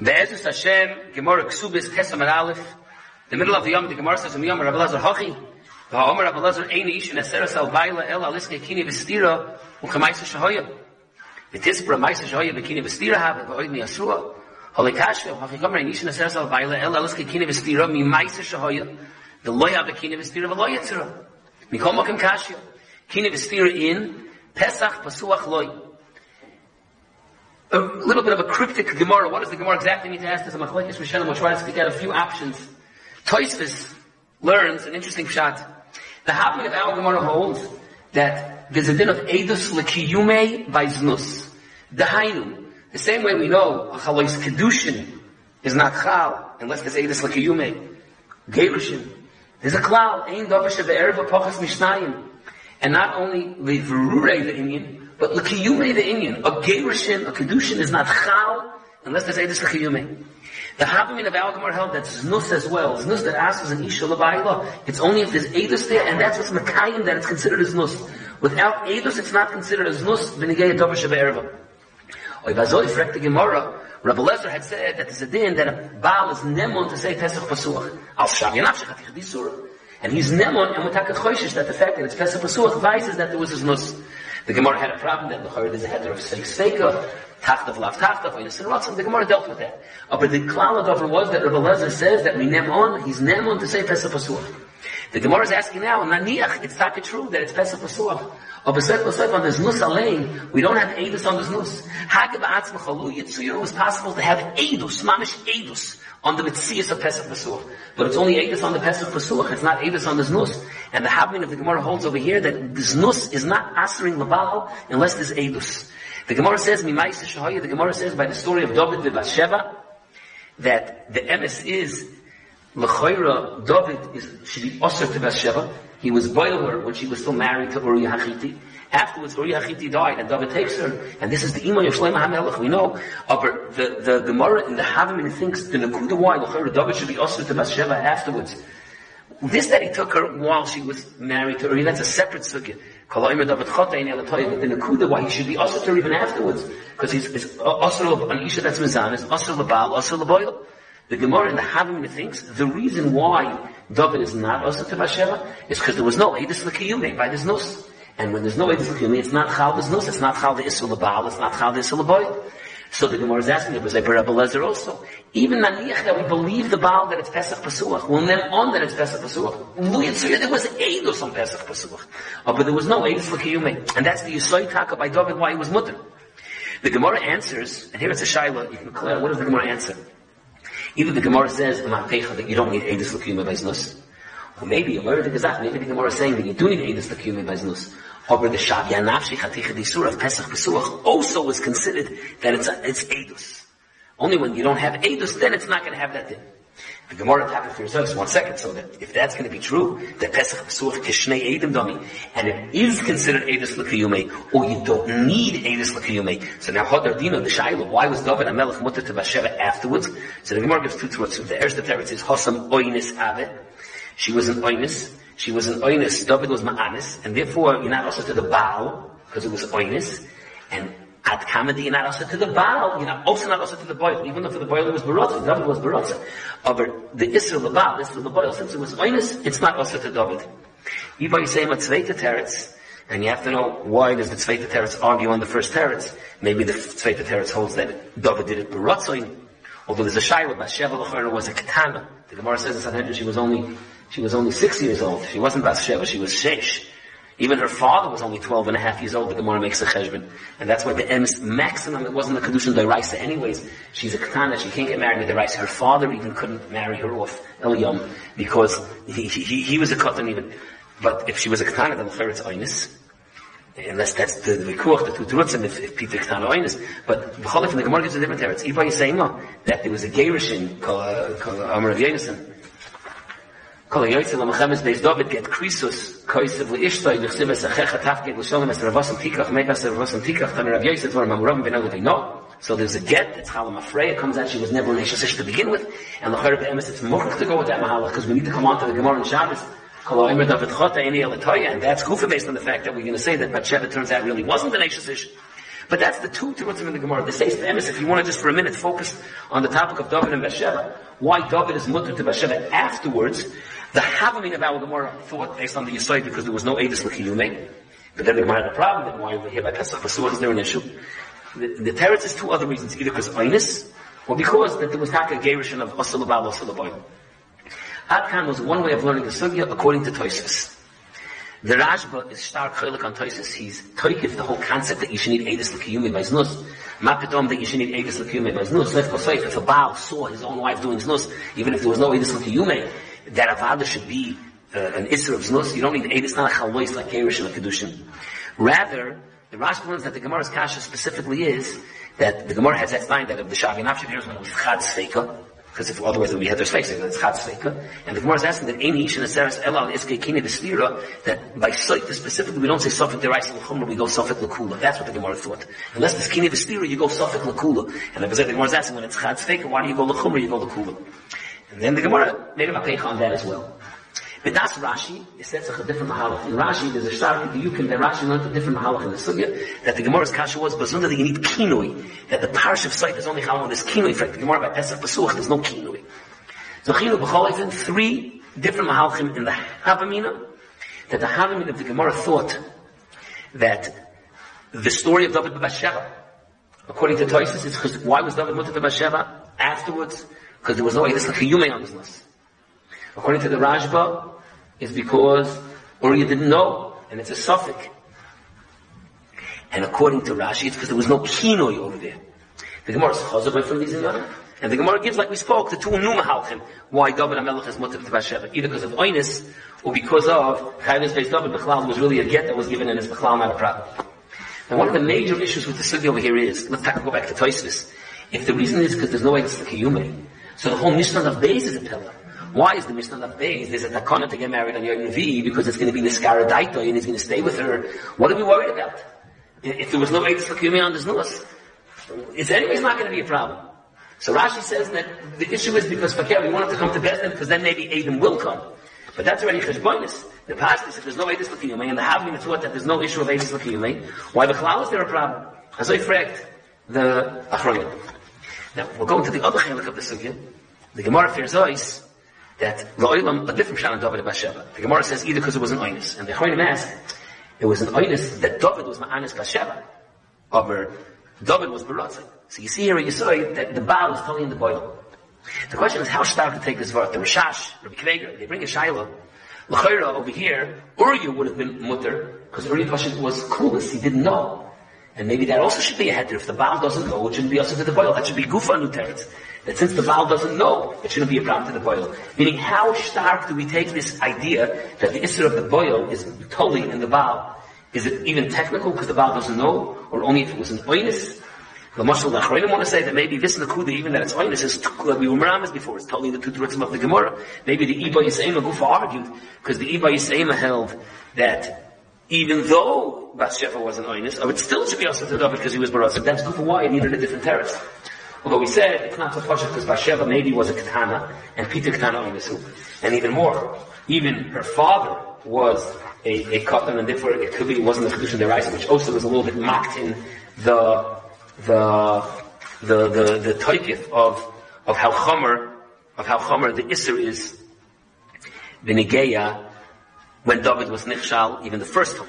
Be'ezus Hashem, Gemara Ksubis, Tesam and Aleph, the middle of the Yom, the Gemara says, Yom Rabbi Lazar Hachi, Va'omer Rabbi Lazar Ein Ish, and Aseras Al Baila El Aliske Kini Vestira, Uchamaisa Shahoya. V'tispra Maisa Shahoya V'kini Vestira Have, V'oid Mi Asrua, Holikashva, Hachigomer Ein Ish, and Aseras Al Baila El Aliske Kini Vestira, Mi Maisa Shahoya, the Loya V'kini Vestira V'lo Yitzira. Mikom Mokim Kashya. Kini Vestira in, Pesach Pasuach Loy a little bit of a cryptic Gemara. What does the Gemara exactly need to ask? This a Machlekes Rishonim. We'll try to speak out a few options. Toisvis learns an interesting shot. The Havmi of our Gemara holds that there's a din of Edus Lekiyume by Znus. The same way we know a Chalois Kedushin is not Chal unless there's Edus Lekiyume. Gerushin. There's a klal. Ein Dover Sheve Erev Apochas Mishnayim. And not only the Verure the Indian, but l'kiyume the Indian, a gerushin, a kedushin is not chal unless there's edus l'kiyume. The Habamim of Algamar held that znus as well. Znus that asks an isha l'bayla. It's only if there's edus there, and that's what's makayim that it's considered as znus. Without edus, it's not considered as znus. V'nigei dover shebe'erva. Oy vazoi frek the Gemara. Rabbi Lezer had said that there's a din that a Baal is nemon to say Pesach Pasuach. Al Shav Yanaf Shechatich Disura. And he's nemon, and we're talking that the fact that it's Pesach Pasuach vices that there was a znus. The Gemara had a problem that the Chayr is a header of Seik Seika, Tachtav Lav Tachtav, and The Gemara dealt with that. Uh, but the Klal of was that Rabbi Lezer says that we Nemon, he's Nemon to say Pesach Pasuach. The Gemara is asking now, Naniach, it's not true that it's Pesach Pasuach. Or Pesach Pasuach on this Nus Alein, we don't have Eidus on this Nus. Hagab Atzmachalu Yitzuyir, it was possible to have Eidus, Mamish Eidus on the Mitzias of Pesach Pasuach. But it's only Eidos on the Pesach Pasuach, it's not Eidos on the Znus. And the Havmin of the Gemara holds over here that the Znus is not answering Labal unless there's Eidos. The Gemara says, Mimaisa the Gemara says by the story of David the Bathsheba, that the emes is, L'choira, David is, should be Osir to Bathsheba. He was boiled her when she was still married to Uriah Hachiti. Afterwards, Uriah Hachiti died, and David takes her, and this is the Imam of Shlomo HaMelech, we know. But the, the Gemara in the Havim thinks the Nakuda why David should be also to Bathsheba afterwards. This that he took her while she was married to Uriah, that's a separate Chota the Nakuda why he should be also to her even afterwards, because he's, he's also an Isha that's Mizan, is also Labal, also Laboil. The Gemara in the Havim thinks the reason why David is not also to Bathsheba is because there was no Edis Lakiyume by this Nus. And when there's no Eidos L'kiyumi, it's not Chal Nus, it's not Chal the Isul it's not Chal the Isul. So the Gemara is asking, it was like Rebbe Lezer also. Even Naniach that we believe the Baal that it's Pesach Pasuach, we'll name on that it's Pesach Pasuach. There was Eidos on Pesach Pasuach. Oh, but there was no Eidos L'kiyumi. And that's the Yisoi Taka by David why he was mutter. The Gemara answers, and here it's a Shaila, you can clear, what does the Gemara answer? Either the Gemara says, that you don't need Eidos by Znus. Or maybe, maybe the Gemara is saying that you do need Eidos by Znus. However, the Shav Yanafshi Chaticha Disur of Pesach Pesuach also was considered that it's, a, it's Edus. Only when you don't have Edus, then it's not going to have that thing. The Gemara happened for yourself one second, so that if that's going to be true, that Pesach Pesuach Kishnei Edim Dami, and it is considered Edus L'Kiyume, or you don't need Edus L'Kiyume. So now Hodar Dino, the Shaila, why was David Amelech Mutter to Bathsheba afterwards? So the Gemara gives two truths. The first teretz is Hosam Oinis Ave. She was an Oinis, she was an oinus, David was ma'anis, and therefore you're not also to the Baal, because it was oinus, and at Kamadi you're not also to the Baal, you're not also not also to the boil, even though for the boil it was Barotza, David was Barotza. But the Israel, the Baal, Israel, the boil, since it was oinus, it's not also to David. Iba Yisayim Tzveita Teretz, and you have to know why does the Tzveita Teretz argue on the first Teretz. Maybe the Tzveita Teretz holds that David did it Barotzain, although there's a Shaila, Bathsheba was a Katana. The Gemara says in Sanhedrin she was only she was only six years old. She wasn't Bathsheba, she was Shesh. Even her father was only 12 and a half years old. The Gemara makes a cheshbon. And that's why the M's maximum, it wasn't a Kedushin Dairaisa anyways. She's a Ketana, she can't get married with Dairaisa. Her father even couldn't marry her off, Eliam, because he, he, he was a Katan even. But if she was a Ketana, then the it's Oinis. Unless that's the Vikuach, the Tutrutzim, if, if Peter Ketana Oinis. But B'cholif, the Gemara gives a different teretz. Iba Yisayma, that there was a Gerishin Amr of Yenison Kol yoytze la mechemes beis David get krisus koisev ishtoi nechsiv es achecha tafgeg l'sholem es ravosam tikach megas ravosam tikach tam Rav Yosef dvar mamuram ben agad no so there's a get that's Chalam Afreya comes out she was never an Isha to begin with and the Chayr Be'emes it's mochach to go with that mahalach because we need to come on to the Gemara and Shabbos. Kol oimer david chota any elatoya and that's kufa based on the fact that we're going to say that Bathsheba turns out really wasn't an Isha But that's the two terutzim in the Gemara. The says premise, if you want to just for a minute focus on the topic of David and Bathsheba, why David is mutter to Bathsheba afterwards, the Havamim of our Gemara thought based on the Yisrael because there was no Edis L'Kiyume. But then the Gemara had a problem, then why over here by Pesach Pasuah is there an issue? The, the teretz is two other reasons, either because Einis, or because that there was not a gerushin of Asal Abayim. Adkan was one way of learning the Sugya according to Toysis. The Rashba is stark chaylik on Toysis. He's toikif the whole concept that you should need Edis L'Kiyumi by Znus. Mapitom that you should need Edis L'Kiyumi by Znus. Lef Kosayf, if a Baal saw his own wife doing Znus, even if there was no Edis L'Kiyumi, that Avada should be uh, an Isra of Znus. You don't need it's not a Chalwais like Kerish and a Kedushin. Rather, the Rashi learns that the Gemara's kasha specifically is that the Gemara has that line that of the Shavi Nafshe here's when it was Chad Sveika, because if otherwise we would be Heather Sveika, it's Chad Sveika, and the Gemara is asking that Ish and Aseres Elal Iske Kine Vespira, that by Sveika specifically we don't say Sofik Derais L'chumra, we go Sofik L'kula. That's what the Gemara thought. Unless it's Kine Vespira, you go Sofik L'kula. And the Gemara is asking when it's Chad Sveika, why do you go L'chumra, you go L'kula? And then the Gemara made a Mapecha on that as well. But that's Rashi, it says a different mahalach. In Rashi, there's a stark you can that Rashi learned a different mahalach in the sugya, that the Gemara's kasha was, but that you need kinui, that the parish of site is only how on this kinui, for the Gemara by Pesach Pasuach, there's no kinui. So kinui b'chol three different mahalachim in the Havamina, that the Havamina of the Gemara thought that the story of David Bathsheba, according to Toises, is why was David mutter to Bathsheba afterwards? Because there was no like a on list. According to the Rashba, it's because Uriah didn't know, and it's a suffix. And according to Rashi, it's because there was no kinoi over there. The Gemara is from these and And the Gemara gives, like we spoke, the two new mahalchim, why David HaMelech has mutter to either because of oinis, or because of Chaylis based David Bechlal was really a get that was given in his Bechlal not a problem. Now one of the major issues with the sugi over here is, let's go back to Toysvis. If the reason is because there's no the kiyume, so the whole Mishnah of Beis is a pillar. Why is the Mishnah not based? There's a takana to get married on Yom Nevi because it's going to be Niskara and he's going to stay with her. What are we worried about? If there was no Eidus Lakumi on this Nus, it's anyways not going to be a problem. So Rashi says that the issue is because Fakir, we want to come to Bethlehem because then maybe Adam will come. But that's already Cheshbonis. The past is if there's no Eidus Lakumi and the Havim thought that there's no issue of Eidus Lakumi, why the Chalal is there a problem? As I fragt the Achronim. Now, we're going to the other chelik of the Sugya. The Gemara fears ice that Lo'ilam, a different Shana David Bathsheba. The Gemara says either because it was an Oinus, and the Choyim asked, it was an Oinus that David was Ma'anis Bathsheba, over David was Baratzah. So you see here, you saw that the Baal is in the boil. The question is how stark to take this vart. The Rashash, Rabbi Akiva Eiger, they bring a Shiloh. L'chayra over here, Uriah would have been mutter, because Uriah was clueless, he didn't know. And maybe that also should be a header. If the Baal doesn't know, it shouldn't be also to the boil. That should be Gufa Nuteret. That since the Baal doesn't know, it shouldn't be a problem to the boil. Meaning, how stark do we take this idea that the Isra of the boil is totally in the Baal? Is it even technical because the Baal doesn't know? Or only if it was an oinus? The Mashal Lachroinim want to say that maybe this Nakuda, even that it's oinus, is like we were Maramas before, it's totally the truths of the Gemara. Maybe the Iba Yisraima Gufa argued, because the Iba Yisraima held that even though Bathsheba was an oinus, oh, it still should be also to David because he was Baratzik. That's good for why it needed a different terrace. Although we said it's not so far because Bathsheba maybe was a katana and Peter katana oinusu. And even more, even her father was a, a katan and therefore it could be, it wasn't the Kedushin Deraisa, which also was a little bit mocked in the, the, the, the, the taikif of, of how chomer, of how chomer the Isser is, the Nigeya, when David was nichshal even the first time.